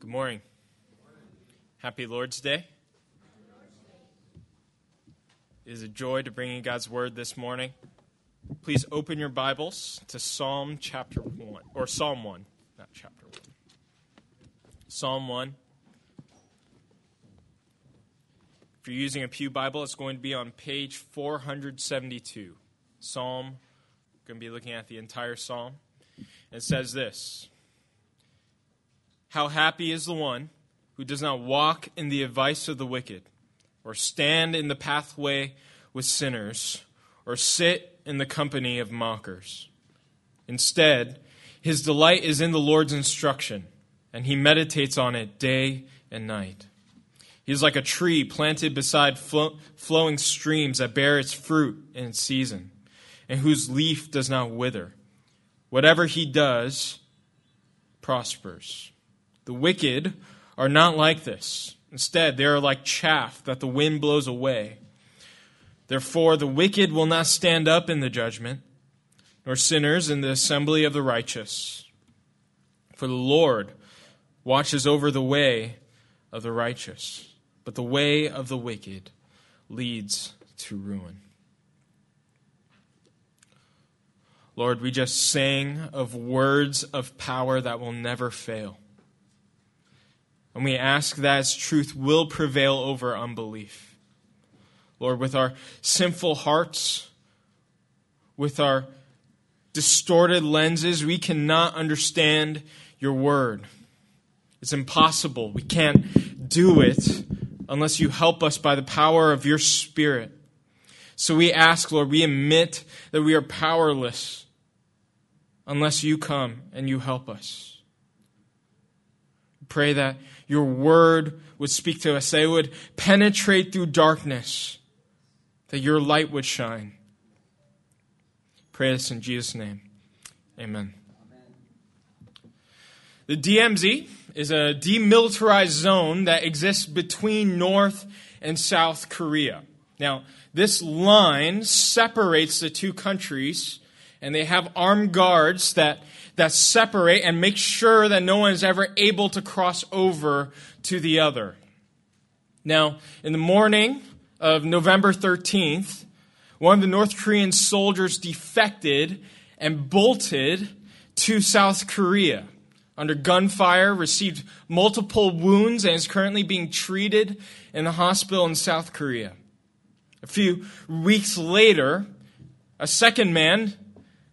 Good morning. Happy Lord's Day. It is a joy to bring you God's word this morning. Please open your Bibles to Psalm chapter 1, or Psalm 1, not chapter 1. Psalm 1. If you're using a Pew Bible, it's going to be on page 472. Psalm, we're going to be looking at the entire psalm. It says this How happy is the one who does not walk in the advice of the wicked, or stand in the pathway with sinners, or sit in the company of mockers. Instead, his delight is in the Lord's instruction, and he meditates on it day and night. He is like a tree planted beside flow, flowing streams that bear its fruit in its season, and whose leaf does not wither. Whatever he does prospers. The wicked are not like this. Instead, they are like chaff that the wind blows away. Therefore, the wicked will not stand up in the judgment, nor sinners in the assembly of the righteous. For the Lord watches over the way of the righteous, but the way of the wicked leads to ruin. Lord, we just sang of words of power that will never fail. And we ask that its truth will prevail over unbelief. Lord, with our sinful hearts, with our distorted lenses, we cannot understand your word. It's impossible. We can't do it unless you help us by the power of your Spirit. So we ask, Lord, we admit that we are powerless unless you come and you help us. Pray that your word would speak to us, it would penetrate through darkness, that your light would shine. Pray this in Jesus' name. Amen. The DMZ is a demilitarized zone that exists between North and South Korea. Now, this line separates the two countries and they have armed guards that, that separate and make sure that no one is ever able to cross over to the other. Now, in the morning of November 13th, one of the North Korean soldiers defected and bolted to South Korea under gunfire, received multiple wounds, and is currently being treated in a hospital in South Korea. A few weeks later, a second man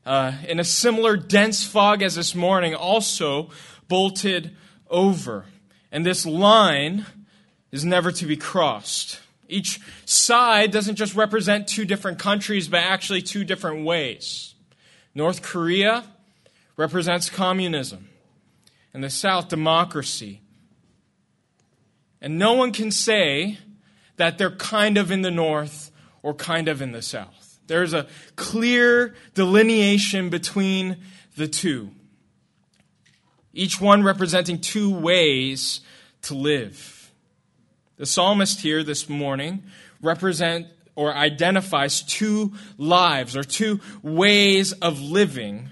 uh, in a similar dense fog as this morning, also bolted over. And this line is never to be crossed. Each side doesn't just represent two different countries, but actually two different ways. North Korea represents communism, and the South, democracy. And no one can say that they're kind of in the North or kind of in the South. There's a clear delineation between the two, each one representing two ways to live. The psalmist here this morning represent or identifies two lives or two ways of living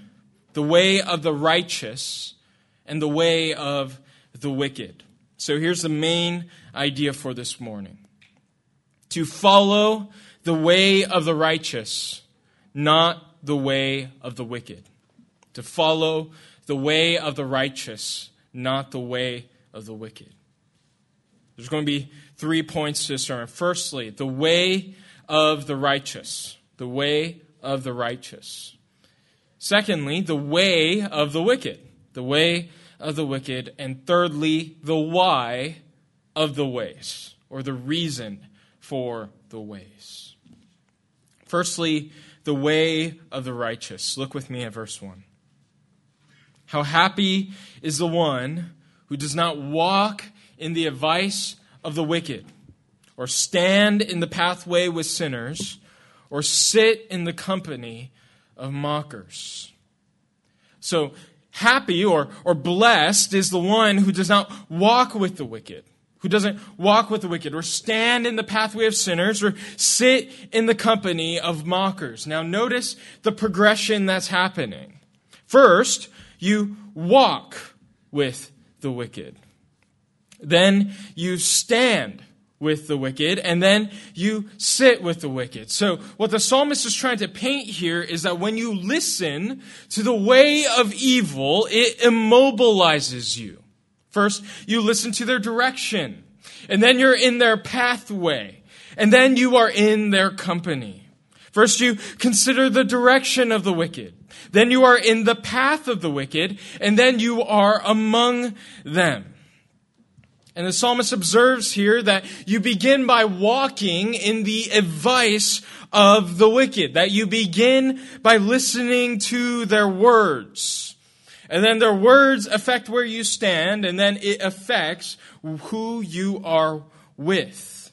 the way of the righteous and the way of the wicked. So here's the main idea for this morning to follow the way of the righteous, not the way of the wicked. To follow the way of the righteous, not the way of the wicked. There's going to be three points to this sermon. Firstly, the way of the righteous. The way of the righteous. Secondly, the way of the wicked. The way of the wicked. And thirdly, the why of the ways, or the reason for the ways. Firstly, the way of the righteous. Look with me at verse 1. How happy is the one who does not walk in the advice of the wicked, or stand in the pathway with sinners, or sit in the company of mockers. So, happy or, or blessed is the one who does not walk with the wicked who doesn't walk with the wicked, or stand in the pathway of sinners, or sit in the company of mockers. Now, notice the progression that's happening. First, you walk with the wicked. then you stand with the wicked, and then you sit with the wicked. So, what the psalmist is trying to paint here is that when you listen to the way of evil, it immobilizes you. First, you listen to their direction, and then you're in their pathway, and then you are in their company. First, you consider the direction of the wicked. Then you are in the path of the wicked, and then you are among them. And the psalmist observes here that you begin by walking in the advice of the wicked, that you begin by listening to their words. And then their words affect where you stand, and then it affects who you are with.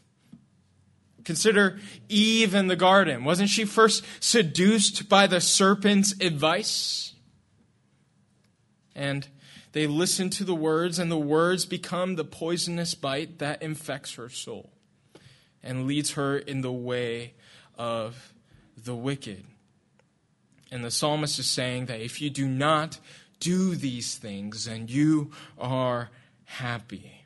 Consider Eve in the garden. Wasn't she first seduced by the serpent's advice? And they listen to the words, and the words become the poisonous bite that infects her soul and leads her in the way of the wicked. And the psalmist is saying that if you do not do these things, and you are happy.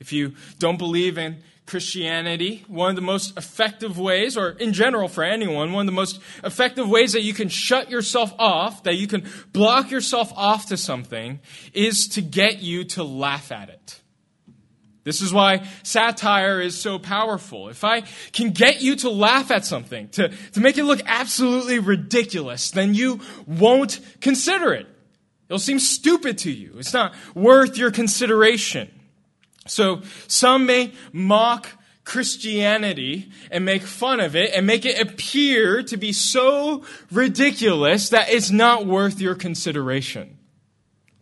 If you don't believe in Christianity, one of the most effective ways, or in general for anyone, one of the most effective ways that you can shut yourself off, that you can block yourself off to something, is to get you to laugh at it. This is why satire is so powerful. If I can get you to laugh at something, to, to make it look absolutely ridiculous, then you won't consider it. It'll seem stupid to you. It's not worth your consideration. So some may mock Christianity and make fun of it and make it appear to be so ridiculous that it's not worth your consideration.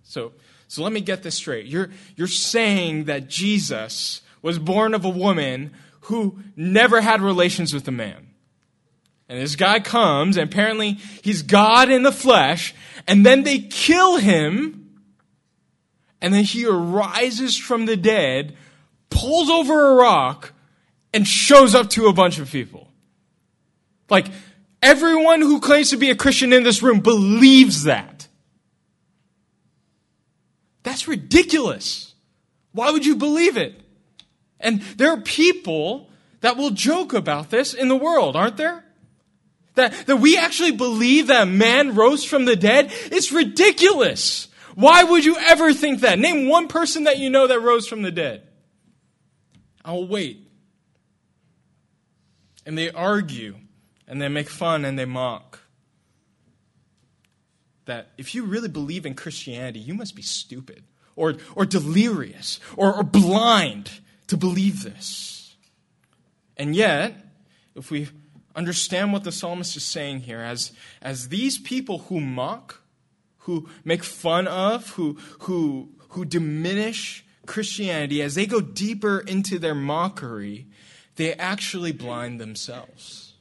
So, so let me get this straight. You're, you're saying that Jesus was born of a woman who never had relations with a man. And this guy comes, and apparently he's God in the flesh, and then they kill him and then he arises from the dead, pulls over a rock, and shows up to a bunch of people. Like, everyone who claims to be a Christian in this room believes that. That's ridiculous. Why would you believe it? And there are people that will joke about this in the world, aren't there? That, that we actually believe that man rose from the dead? It's ridiculous. Why would you ever think that? Name one person that you know that rose from the dead. I'll wait. And they argue, and they make fun, and they mock. That if you really believe in Christianity, you must be stupid, or, or delirious, or, or blind to believe this. And yet, if we understand what the psalmist is saying here, as, as these people who mock, who make fun of, who, who, who diminish Christianity, as they go deeper into their mockery, they actually blind themselves.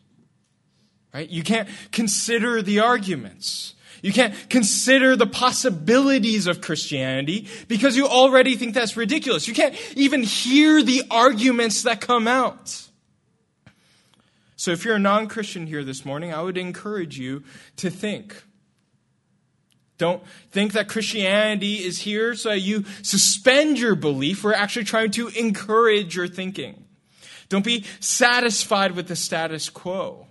Right? You can't consider the arguments. You can't consider the possibilities of Christianity because you already think that's ridiculous. You can't even hear the arguments that come out. So, if you're a non Christian here this morning, I would encourage you to think don't think that Christianity is here so that you suspend your belief. We're actually trying to encourage your thinking. Don't be satisfied with the status quo.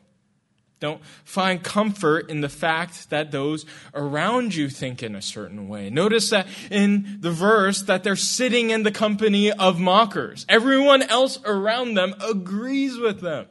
Don't find comfort in the fact that those around you think in a certain way. Notice that in the verse that they're sitting in the company of mockers. Everyone else around them agrees with them.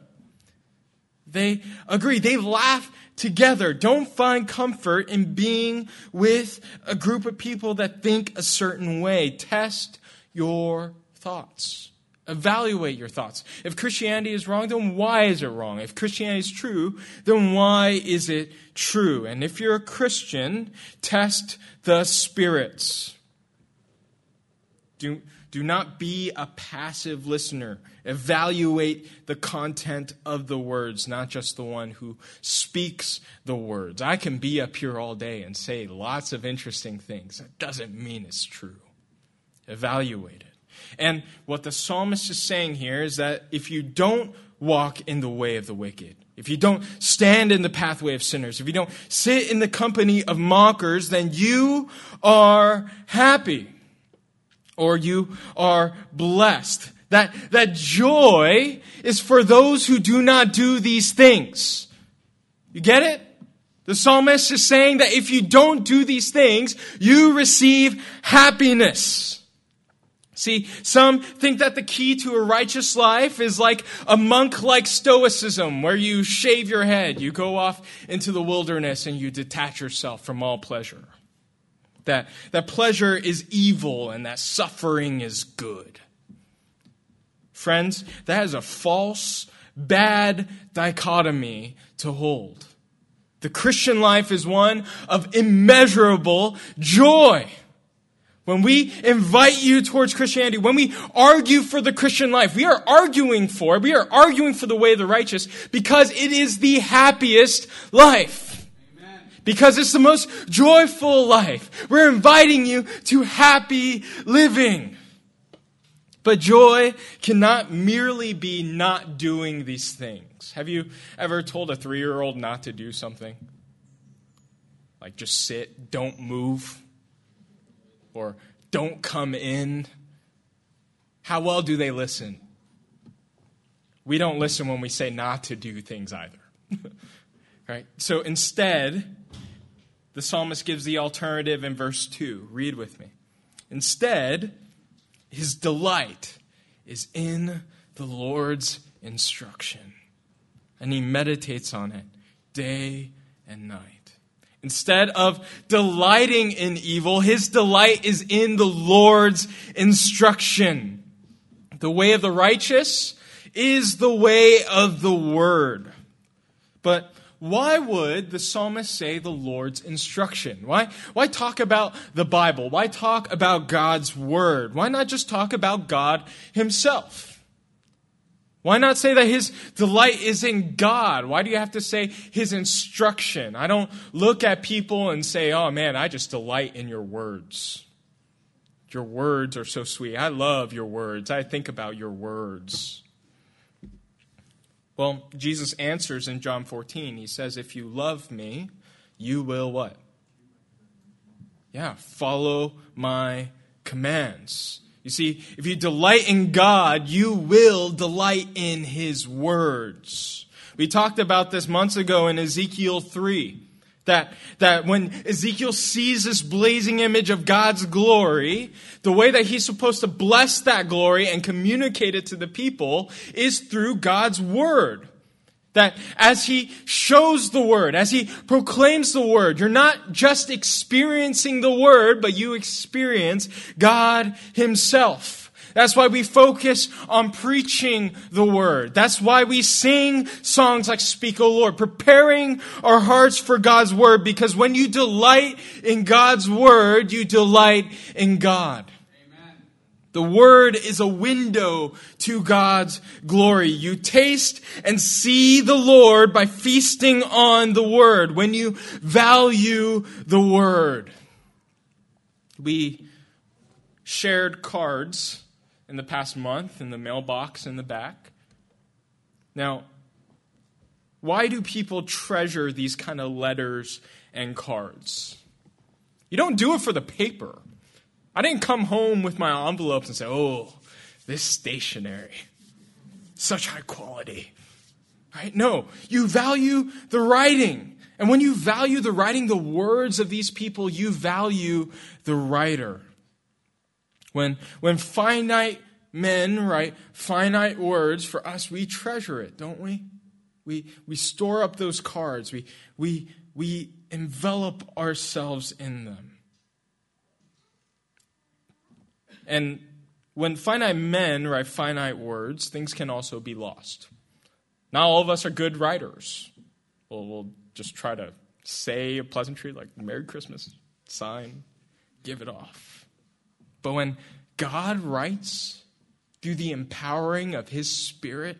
They agree. They laugh together. Don't find comfort in being with a group of people that think a certain way. Test your thoughts. Evaluate your thoughts. If Christianity is wrong, then why is it wrong? If Christianity is true, then why is it true? And if you're a Christian, test the spirits. Do, do not be a passive listener. Evaluate the content of the words, not just the one who speaks the words. I can be up here all day and say lots of interesting things. That doesn't mean it's true. Evaluate it. And what the psalmist is saying here is that if you don't walk in the way of the wicked, if you don't stand in the pathway of sinners, if you don't sit in the company of mockers, then you are happy. or you are blessed. That, that joy is for those who do not do these things. You get it? The psalmist is saying that if you don't do these things, you receive happiness. See, some think that the key to a righteous life is like a monk like stoicism, where you shave your head, you go off into the wilderness, and you detach yourself from all pleasure. That, that pleasure is evil and that suffering is good. Friends, that is a false, bad dichotomy to hold. The Christian life is one of immeasurable joy. When we invite you towards Christianity, when we argue for the Christian life, we are arguing for, we are arguing for the way of the righteous because it is the happiest life. Because it's the most joyful life. We're inviting you to happy living. But joy cannot merely be not doing these things. Have you ever told a three year old not to do something? Like just sit, don't move or don't come in. How well do they listen? We don't listen when we say not to do things either. right? So instead, the psalmist gives the alternative in verse 2. Read with me. Instead, his delight is in the Lord's instruction, and he meditates on it day and night. Instead of delighting in evil, his delight is in the Lord's instruction. The way of the righteous is the way of the word. But why would the psalmist say the Lord's instruction? Why, why talk about the Bible? Why talk about God's word? Why not just talk about God himself? Why not say that his delight is in God? Why do you have to say his instruction? I don't look at people and say, oh man, I just delight in your words. Your words are so sweet. I love your words. I think about your words. Well, Jesus answers in John 14. He says, If you love me, you will what? Yeah, follow my commands. You see, if you delight in God, you will delight in His words. We talked about this months ago in Ezekiel 3. That, that when Ezekiel sees this blazing image of God's glory, the way that he's supposed to bless that glory and communicate it to the people is through God's word. That as he shows the word, as he proclaims the word, you're not just experiencing the word, but you experience God himself. That's why we focus on preaching the word. That's why we sing songs like Speak, O Lord, preparing our hearts for God's word, because when you delight in God's word, you delight in God. The Word is a window to God's glory. You taste and see the Lord by feasting on the Word, when you value the Word. We shared cards in the past month in the mailbox in the back. Now, why do people treasure these kind of letters and cards? You don't do it for the paper. I didn't come home with my envelopes and say, oh, this stationery, such high quality. Right? No, you value the writing. And when you value the writing, the words of these people, you value the writer. When, when finite men write finite words, for us, we treasure it, don't we? We, we store up those cards. We, we, we envelop ourselves in them. And when finite men write finite words, things can also be lost. Not all of us are good writers. We'll, we'll just try to say a pleasantry like Merry Christmas, sign, give it off. But when God writes through the empowering of His Spirit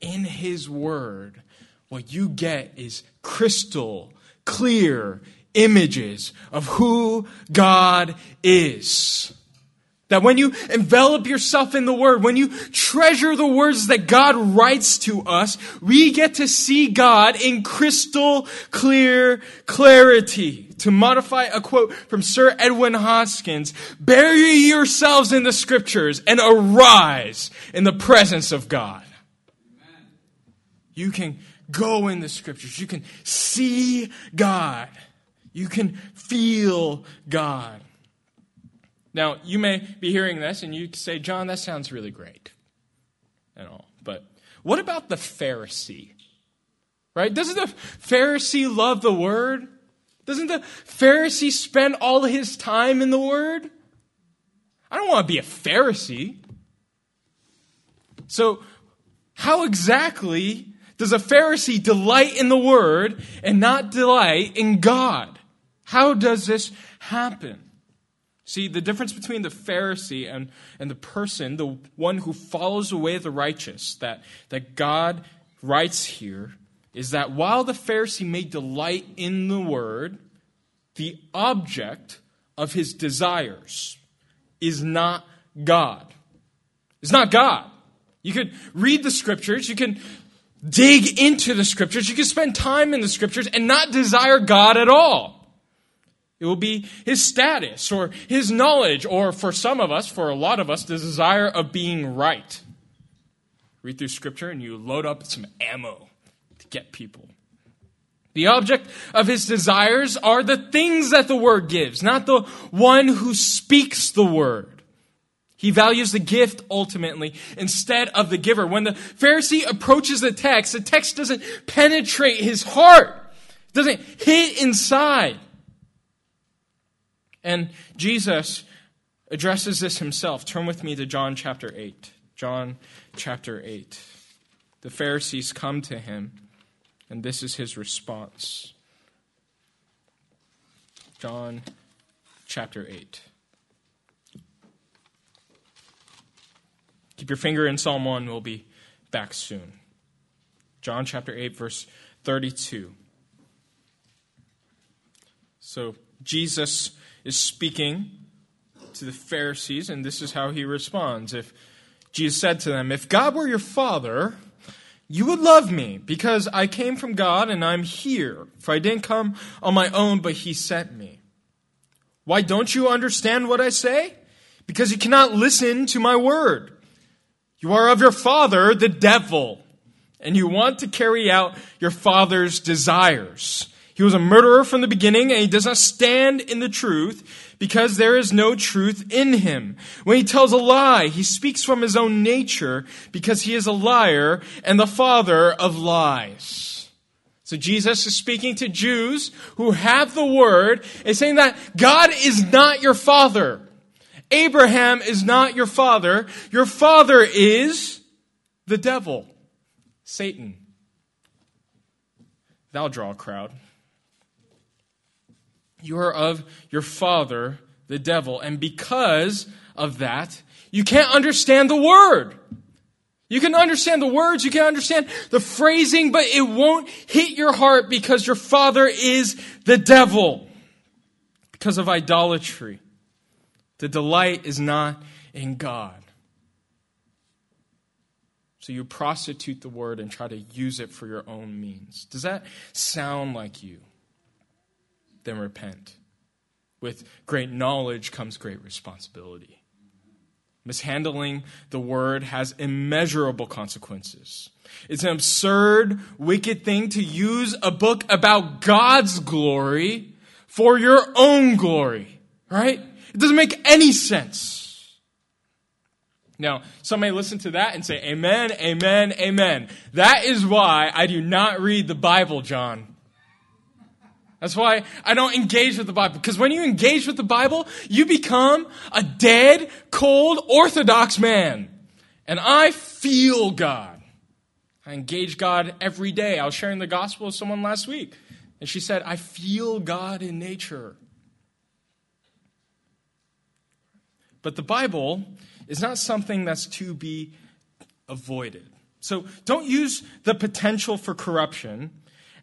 in His Word, what you get is crystal clear images of who God is. That when you envelop yourself in the Word, when you treasure the words that God writes to us, we get to see God in crystal clear clarity. To modify a quote from Sir Edwyn Hoskyns, bury yourselves in the scriptures and arise in the presence of God. You can go in the scriptures. You can see God. You can feel God. Now, you may be hearing this and you say, John, that sounds really great and all. But what about the Pharisee? Right? Doesn't the Pharisee love the Word? Doesn't the Pharisee spend all his time in the Word? I don't want to be a Pharisee. So, how exactly does a Pharisee delight in the Word and not delight in God? How does this happen? See, the difference between the Pharisee and, and the person, the one who follows the way of the righteous, that, that God writes here, is that while the Pharisee may delight in the word, the object of his desires is not God. It's not God. You could read the scriptures, you can dig into the scriptures, you can spend time in the scriptures and not desire God at all. It will be his status or his knowledge, or for some of us, for a lot of us, the desire of being right. Read through scripture and you load up some ammo to get people. The object of his desires are the things that the word gives, not the one who speaks the word. He values the gift ultimately instead of the giver. When the Pharisee approaches the text, the text doesn't penetrate his heart, it doesn't hit inside. And Jesus addresses this himself. Turn with me to John chapter 8. John chapter 8. The Pharisees come to him, and this is his response. John chapter 8. Keep your finger in Psalm 1. We'll be back soon. John chapter 8, verse 32. So, Jesus is speaking to the Pharisees, and this is how he responds. If Jesus said to them, If God were your father, you would love me, because I came from God and I'm here. For I didn't come on my own, but he sent me. Why don't you understand what I say? Because you cannot listen to my word. You are of your father, the devil, and you want to carry out your father's desires. He was a murderer from the beginning, and he does not stand in the truth because there is no truth in him. When he tells a lie, he speaks from his own nature because he is a liar and the father of lies. So Jesus is speaking to Jews who have the word and saying that God is not your father. Abraham is not your father. Your father is the devil, Satan. That'll draw a crowd. You are of your father, the devil. And because of that, you can't understand the word. You can understand the words, you can understand the phrasing, but it won't hit your heart because your father is the devil. Because of idolatry. The delight is not in God. So you prostitute the word and try to use it for your own means. Does that sound like you? Then repent. With great knowledge comes great responsibility. Mishandling the word has immeasurable consequences. It's an absurd, wicked thing to use a book about God's glory for your own glory, right? It doesn't make any sense. Now, some may listen to that and say, Amen, Amen, Amen. That is why I do not read the Bible, John. That's why I don't engage with the Bible. Because when you engage with the Bible, you become a dead, cold, orthodox man. And I feel God. I engage God every day. I was sharing the gospel with someone last week, and she said, I feel God in nature. But the Bible is not something that's to be avoided. So don't use the potential for corruption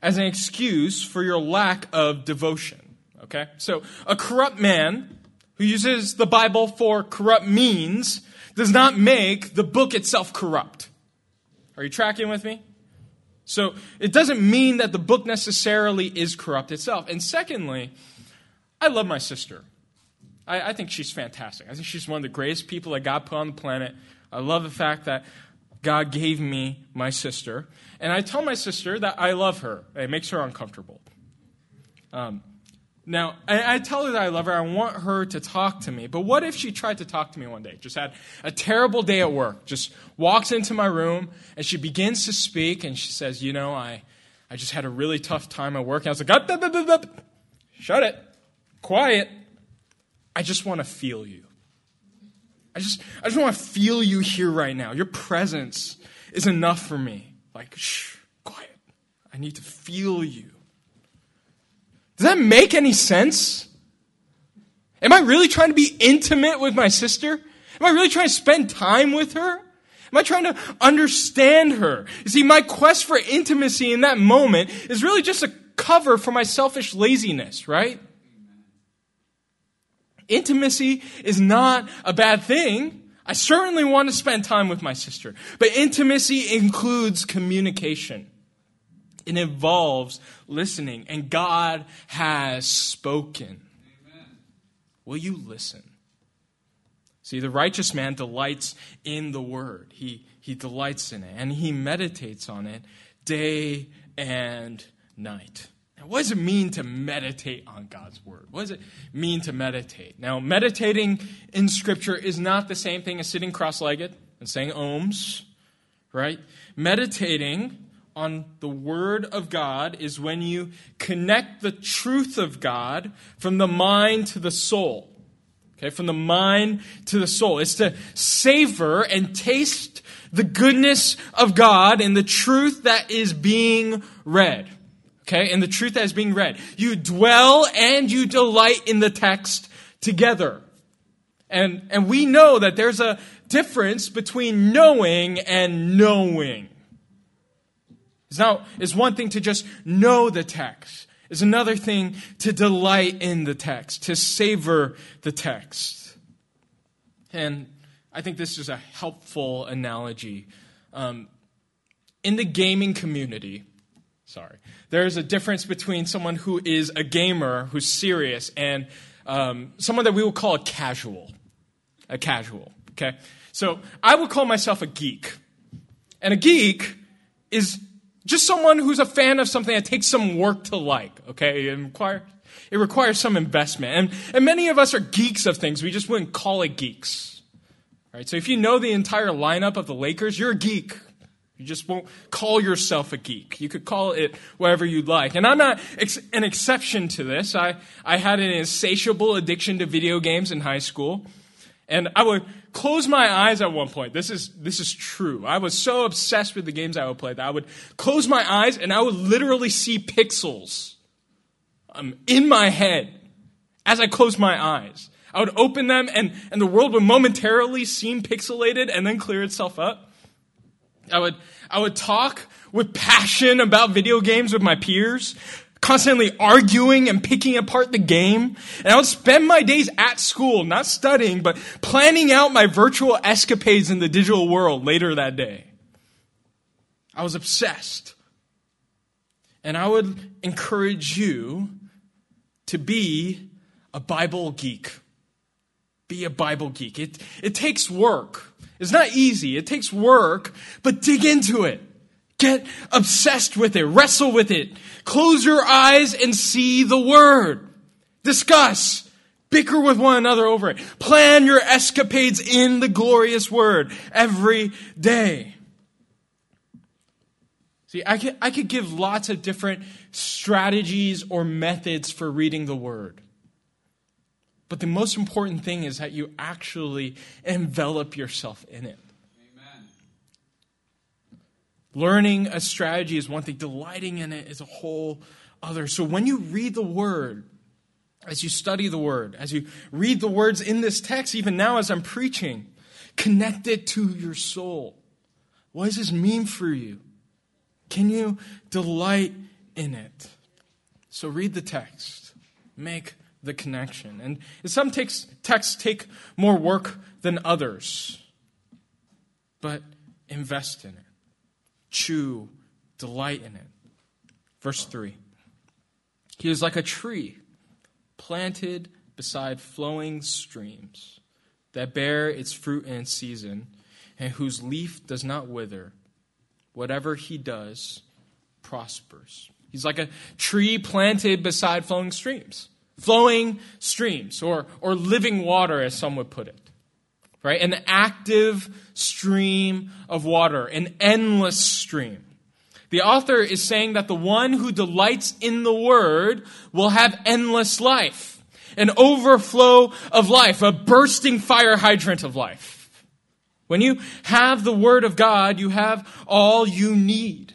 as an excuse for your lack of devotion. Okay? So, a corrupt man who uses the Bible for corrupt means does not make the book itself corrupt. Are you tracking with me? So it doesn't mean that the book necessarily is corrupt itself. And secondly, I love my sister. I, I, think she's fantastic. I think she's one of the greatest people that God put on the planet. I love the fact that God gave me my sister. And I tell my sister that I love her. It makes her uncomfortable. Um, now, I, I, tell her that I love her. I want her to talk to me. But what if she tried to talk to me one day? Just had a terrible day at work. Just walks into my room and she begins to speak and she says, You know, I, I just had a really tough time at work. And I was like. Shut it. Quiet. I just want to feel you. I just, I just want to feel you here right now. Your presence is enough for me. Like, shh, quiet. I need to feel you. Does that make any sense? Am I really trying to be intimate with my sister? Am I really trying to spend time with her? Am I trying to understand her? You see, my quest for intimacy in that moment is really just a cover for my selfish laziness, right? Intimacy is not a bad thing. I certainly want to spend time with my sister. But intimacy includes communication. It involves listening, and God has spoken. Amen. Will you listen? See, the righteous man delights in the word. He, he delights in it, and he meditates on it day and night. What does it mean to meditate on God's word? What does it mean to meditate? Now, meditating in Scripture is not the same thing as sitting cross legged and saying ohms, right? Meditating on the Word of God is when you connect the truth of God from the mind to the soul. Okay, from the mind to the soul. It's to savor and taste the goodness of God and the truth that is being read. Okay, and the truth that is being read. You dwell and you delight in the text together. And, and we know that there's a difference between knowing and knowing. Not, it's one thing to just know the text. It's another thing to delight in the text, to savor the text. And I think this is a helpful analogy. Um, in the gaming community, sorry, there's a difference between someone who is a gamer, who's serious, and um, someone that we would call a casual. A casual, okay? So I would call myself a geek. And a geek is just someone who's a fan of something that takes some work to like, okay? It requires, it requires some investment. And, and many of us are geeks of things. We just wouldn't call it geeks. Right? So if you know the entire lineup of the Lakers, you're a geek. You just won't call yourself a geek. You could call it whatever you'd like. And I'm not ex- an exception to this. I, I had an insatiable addiction to video games in high school. And I would close my eyes at one point. This is, this is true. I was so obsessed with the games I would play that I would close my eyes and I would literally see pixels um, in my head as I closed my eyes. I would open them and, and the world would momentarily seem pixelated and then clear itself up. I would, I would talk with passion about video games with my peers constantly arguing and picking apart the game. And I would spend my days at school, not studying, but planning out my virtual escapades in the digital world later that day. I was obsessed. And I would encourage you to be a Bible geek. Be a Bible geek. It, it takes work. It's not easy. It takes work, but dig into it. Get obsessed with it. Wrestle with it. Close your eyes and see the word. Discuss. Bicker with one another over it. Plan your escapades in the glorious word every day. See, I could, I could give lots of different strategies or methods for reading the word. But the most important thing is that you actually envelop yourself in it. Learning a strategy is one thing, delighting in it is a whole other. So when you read the word, as you study the word, as you read the words in this text, even now as I'm preaching, connect it to your soul. What does this mean for you? Can you delight in it? So read the text, make the connection. And some takes, texts take more work than others. But invest in it, chew, delight in it. Verse 3 He is like a tree planted beside flowing streams that bear its fruit in season and whose leaf does not wither. Whatever he does prospers. He's like a tree planted beside flowing streams. Flowing streams, or, or living water, as some would put it. Right? An active stream of water, an endless stream. The author is saying that the one who delights in the word will have endless life, an overflow of life, a bursting fire hydrant of life. When you have the word of God, you have all you need.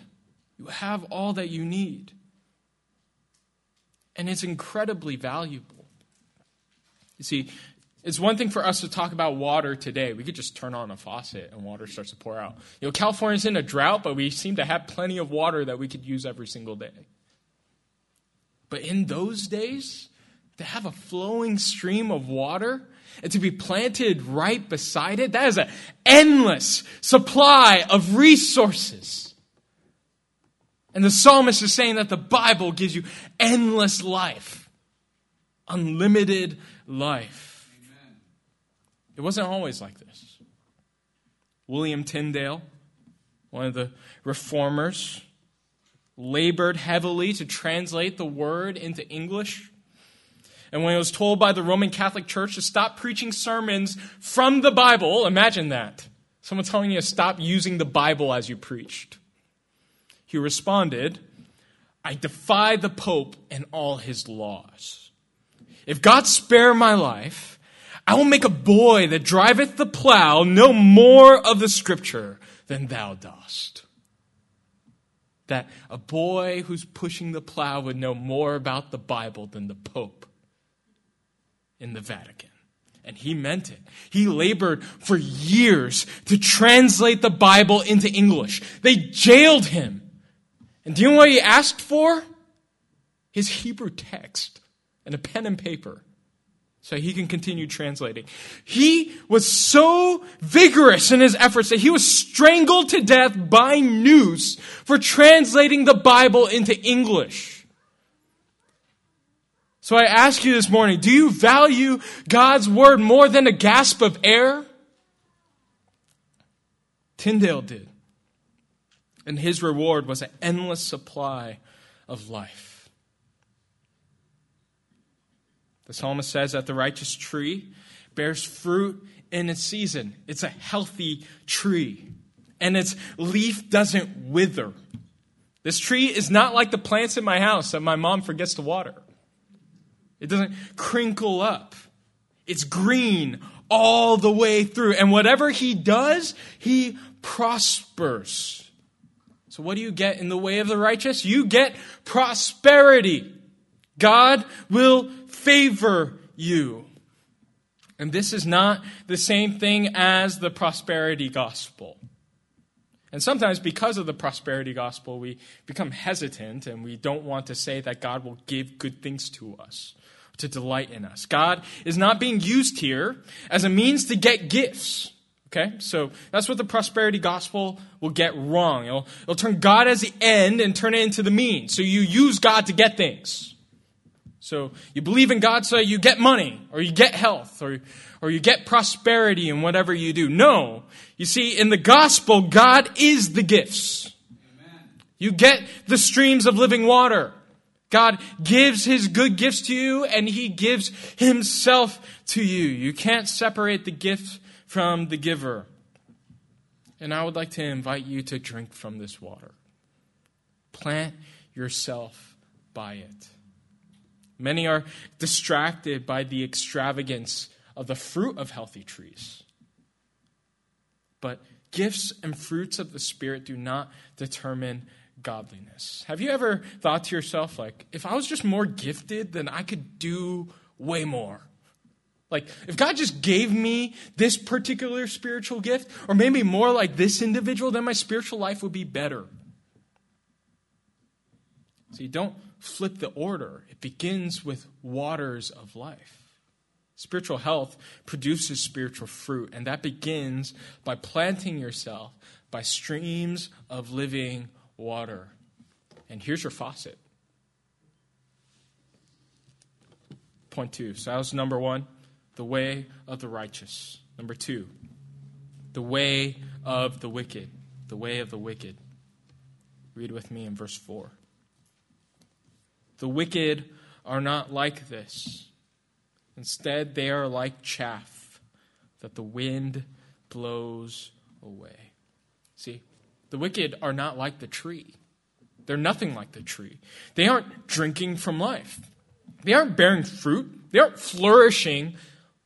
You have all that you need. And it's incredibly valuable. You see, it's one thing for us to talk about water today. We could just turn on a faucet and water starts to pour out. You know, California's in a drought, but we seem to have plenty of water that we could use every single day. But in those days, to have a flowing stream of water and to be planted right beside it, that is an endless supply of resources. And the psalmist is saying that the Bible gives you endless life, unlimited life. It wasn't always like this. William Tyndale, one of the reformers, labored heavily to translate the word into English. And when he was told by the Roman Catholic Church to stop preaching sermons from the Bible, imagine that. Someone telling you to stop using the Bible as you preached. He responded, I defy the Pope and all his laws. If God spare my life, I will make a boy that driveth the plow know more of the scripture than thou dost. That a boy who's pushing the plow would know more about the Bible than the Pope in the Vatican. And he meant it. He labored for years to translate the Bible into English. They jailed him. And do you know what he asked for? His Hebrew text and a pen and paper so he can continue translating. He was so vigorous in his efforts that he was strangled to death by noose for translating the Bible into English. So I ask you this morning, do you value God's word more than a gasp of air? Tyndale did. And his reward was an endless supply of life. The psalmist says that the righteous tree bears fruit in its season. It's a healthy tree, and its leaf doesn't wither. This tree is not like the plants in my house that my mom forgets to water. It doesn't crinkle up. It's green all the way through. And whatever he does, he prospers. So, what do you get in the way of the righteous? You get prosperity. God will favor you. And this is not the same thing as the prosperity gospel. And sometimes, because of the prosperity gospel, we become hesitant and we don't want to say that God will give good things to us, to delight in us. God is not being used here as a means to get gifts. Okay? So that's what the prosperity gospel will get wrong. It'll, it'll turn God as the end and turn it into the means. So you use God to get things. So you believe in God so you get money, or you get health, or, or you get prosperity in whatever you do. No. You see, in the gospel, God is the gifts. Amen. You get the streams of living water. God gives his good gifts to you, and he gives himself to you. You can't separate the gift from the giver. And I would like to invite you to drink from this water. Plant yourself by it. Many are distracted by the extravagance of the fruit of healthy trees. But gifts and fruits of the Spirit do not determine godliness. Have you ever thought to yourself, like, if I was just more gifted, then I could do way more? Like, if God just gave me this particular spiritual gift, or maybe more like this individual, then my spiritual life would be better. See, don't flip the order. It begins with waters of life. Spiritual health produces spiritual fruit, and that begins by planting yourself by streams of living water. And here's your faucet. Point two. So that was number one, the way of the righteous. Number two, the way of the wicked. The way of the wicked. Read with me in verse 4. The wicked are not like this. Instead, they are like chaff that the wind blows away. See, the wicked are not like the tree. They're nothing like the tree. They aren't drinking from life. They aren't bearing fruit. They aren't flourishing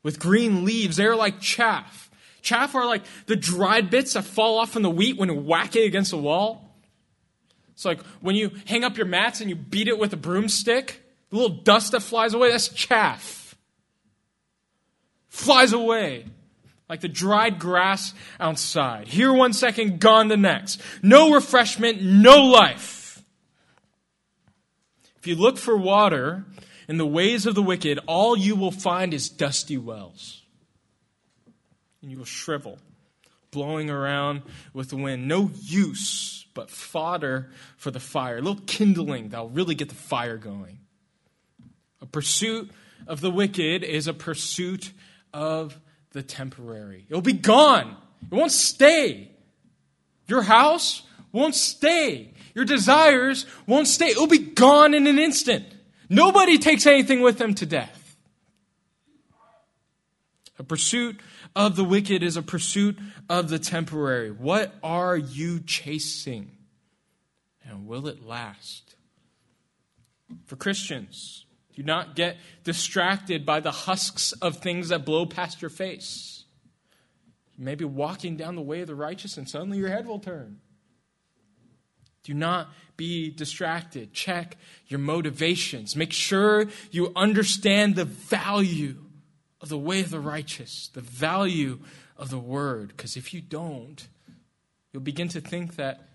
with green leaves. They're like chaff. Chaff are like the dried bits that fall off from the wheat when you whack it against the wall. It's like when you hang up your mats and you beat it with a broomstick, the little dust that flies away, that's chaff. Flies away like the dried grass outside. Here one second, gone the next. No refreshment, no life. If you look for water in the ways of the wicked, all you will find is dusty wells. And you will shrivel, blowing around with the wind. No use but fodder for the fire, a little kindling that'll really get the fire going. A pursuit of the wicked is a pursuit of the temporary. It'll be gone. It won't stay. Your house won't stay. Your desires won't stay. It'll be gone in an instant. Nobody takes anything with them to death. A pursuit of the wicked is a pursuit of the temporary. What are you chasing? And will it last? For Christians, do not get distracted by the husks of things that blow past your face. You may be walking down the way of the righteous and suddenly your head will turn. Do not be distracted. Check your motivations. Make sure you understand the value of the way of the righteous, the value of the word. Because if you don't, you'll begin to think that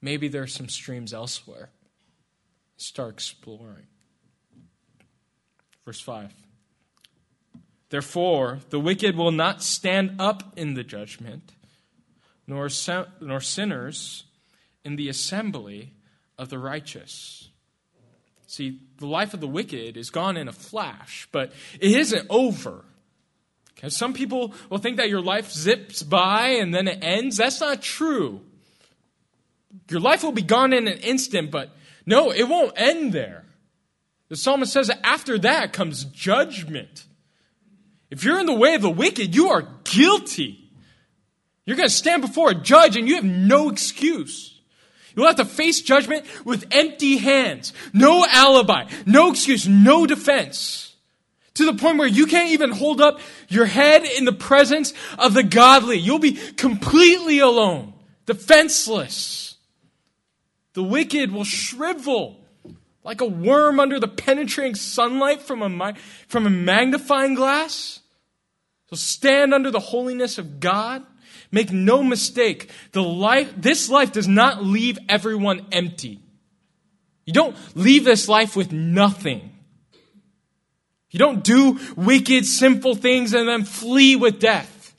maybe there are some streams elsewhere. Start exploring. Verse 5. Therefore, the wicked will not stand up in the judgment, nor, nor sinners in the assembly of the righteous. See, the life of the wicked is gone in a flash, but it isn't over. Okay, some people will think that your life zips by and then it ends. That's not true. Your life will be gone in an instant, but no, it won't end there. The psalmist says that after that comes judgment. If you're in the way of the wicked, you are guilty. You're going to stand before a judge and you have no excuse. You'll have to face judgment with empty hands. No alibi, no excuse, no defense. To the point where you can't even hold up your head in the presence of the godly. You'll be completely alone, defenseless. The wicked will shrivel like a worm under the penetrating sunlight from a, from a magnifying glass. So stand under the holiness of God Make no mistake, the life, this life does not leave everyone empty. You don't leave this life with nothing. You don't do wicked, sinful things and then flee with death.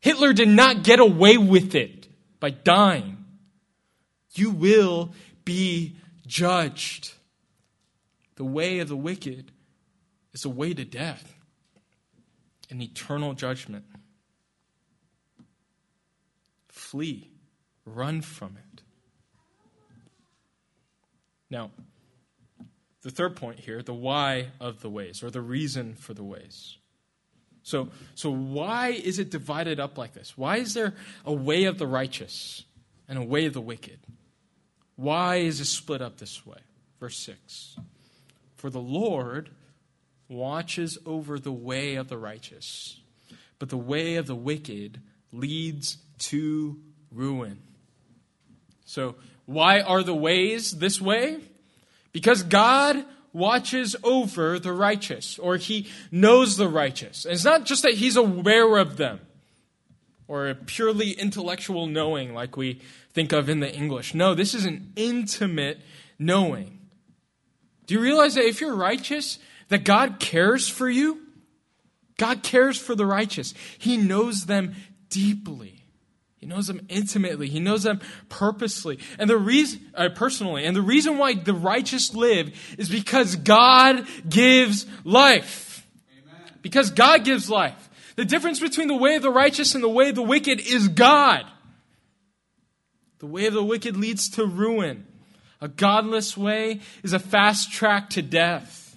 Hitler did not get away with it by dying. You will be judged. The way of the wicked is a way to death, an eternal judgment flee, run from it. Now, the third point here, the why of the ways, or the reason for the ways. So, so why is it divided up like this? Why is there a way of the righteous and a way of the wicked? Why is it split up this way? Verse 6 For the Lord watches over the way of the righteous, but the way of the wicked leads to ruin. So, why are the ways this way? Because God watches over the righteous, or He knows the righteous. And it's not just that He's aware of them, or a purely intellectual knowing like we think of in the English. No, this is an intimate knowing. Do you realize that if you're righteous, that God cares for you? God cares for the righteous. He knows them deeply. He knows them intimately. He knows them purposely and the reason, uh, personally. And the reason why the righteous live is because God gives life. Amen. Because God gives life. The difference between the way of the righteous and the way of the wicked is God. The way of the wicked leads to ruin. A godless way is a fast track to death.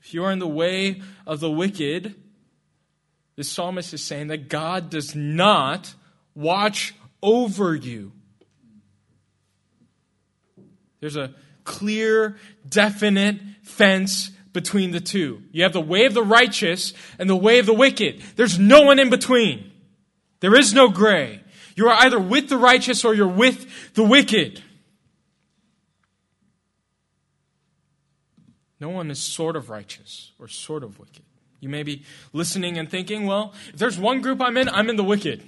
If you are in the way of the wicked, the psalmist is saying that God does not watch over you. There's a clear, definite fence between the two. You have the way of the righteous and the way of the wicked. There's no one in between. There is no gray. You are either with the righteous or you're with the wicked. No one is sort of righteous or sort of wicked. You may be listening and thinking, well, if there's one group I'm in, I'm in the wicked.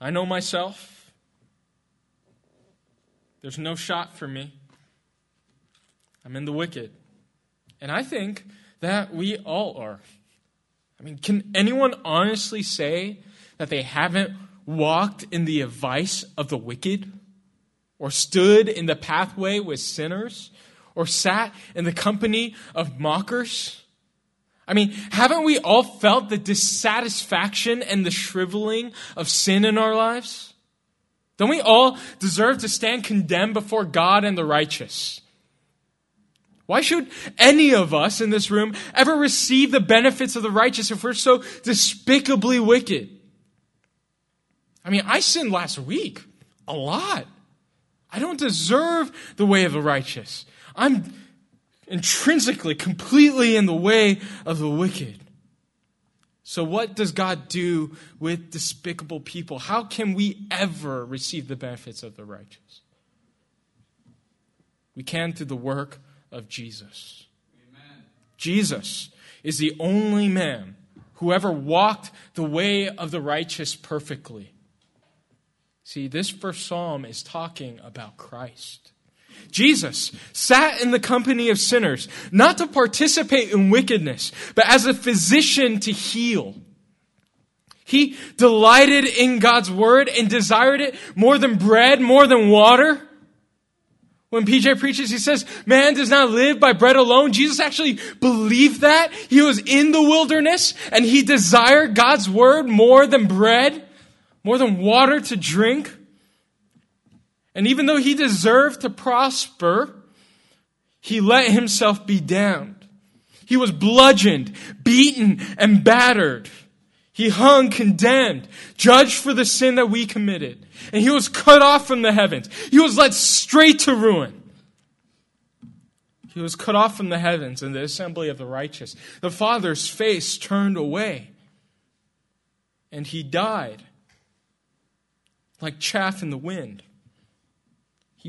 I know myself. There's no shot for me. I'm in the wicked. And I think that we all are. I mean, can anyone honestly say that they haven't walked in the advice of the wicked? Or stood in the pathway with sinners? Or sat in the company of mockers? I mean, haven't we all felt the dissatisfaction and the shriveling of sin in our lives? Don't we all deserve to stand condemned before God and the righteous? Why should any of us in this room ever receive the benefits of the righteous if we're so despicably wicked? I mean, I sinned last week a lot. I don't deserve the way of the righteous. I'm intrinsically, completely in the way of the wicked. So, what does God do with despicable people? How can we ever receive the benefits of the righteous? We can through the work of Jesus. Amen. Jesus is the only man who ever walked the way of the righteous perfectly. See, this first psalm is talking about Christ. Jesus sat in the company of sinners, not to participate in wickedness, but as a physician to heal. He delighted in God's word and desired it more than bread, more than water. When PJ preaches, he says, man does not live by bread alone. Jesus actually believed that. He was in the wilderness and he desired God's word more than bread, more than water to drink. And even though he deserved to prosper, he let himself be damned. He was bludgeoned, beaten, and battered. He hung condemned, judged for the sin that we committed. And he was cut off from the heavens. He was led straight to ruin. He was cut off from the heavens and the assembly of the righteous. The Father's face turned away. And he died like chaff in the wind.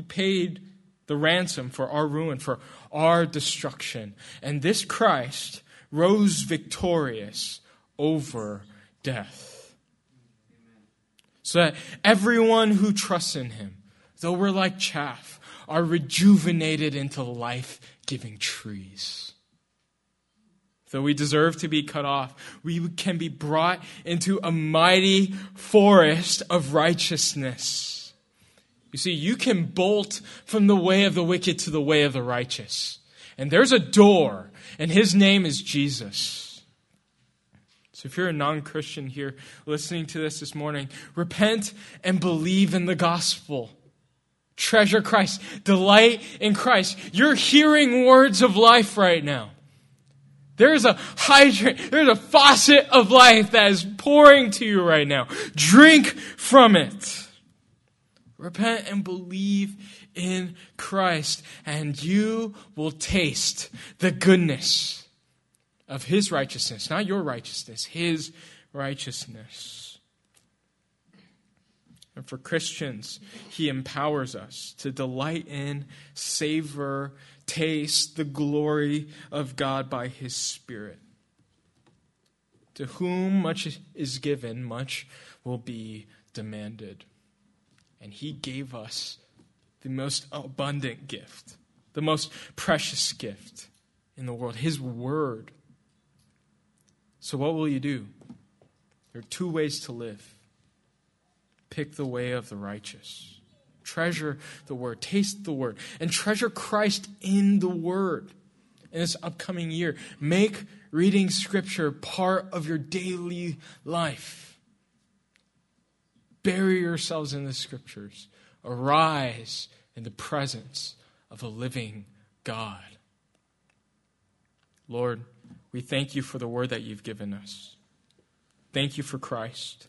He paid the ransom for our ruin, for our destruction. And this Christ rose victorious over death. So that everyone who trusts in him, though we're like chaff, are rejuvenated into life giving trees. Though we deserve to be cut off, we can be brought into a mighty forest of righteousness. You see, you can bolt from the way of the wicked to the way of the righteous. And there's a door, and his name is Jesus. So if you're a non Christian here listening to this this morning, repent and believe in the gospel. Treasure Christ. Delight in Christ. You're hearing words of life right now. There's a hydrant, there's a faucet of life that is pouring to you right now. Drink from it. Repent and believe in Christ, and you will taste the goodness of His righteousness. Not your righteousness, His righteousness. And for Christians, He empowers us to delight in, savor, taste the glory of God by His Spirit. To whom much is given, much will be demanded. And He gave us the most abundant gift, the most precious gift in the world His Word. So, what will you do? There are two ways to live pick the way of the righteous. Treasure the Word, taste the Word, and treasure Christ in the Word in this upcoming year. Make reading Scripture part of your daily life. Bury yourselves in the Scriptures. Arise in the presence of a living God. Lord, we thank you for the word that you've given us. Thank you for Christ,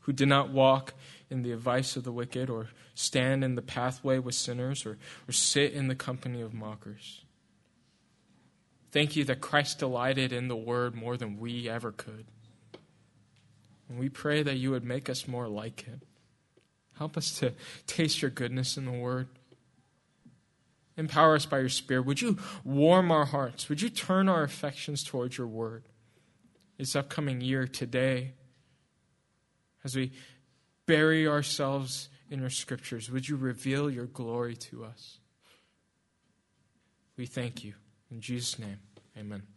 who did not walk in the advice of the wicked, or stand in the pathway with sinners, or, or sit in the company of mockers. Thank you that Christ delighted in the word more than we ever could. And we pray that you would make us more like him. Help us to taste your goodness in the word. Empower us by your Spirit. Would you warm our hearts? Would you turn our affections towards your word this upcoming year today? As we bury ourselves in your scriptures, would you reveal your glory to us? We thank you. In Jesus' name, amen.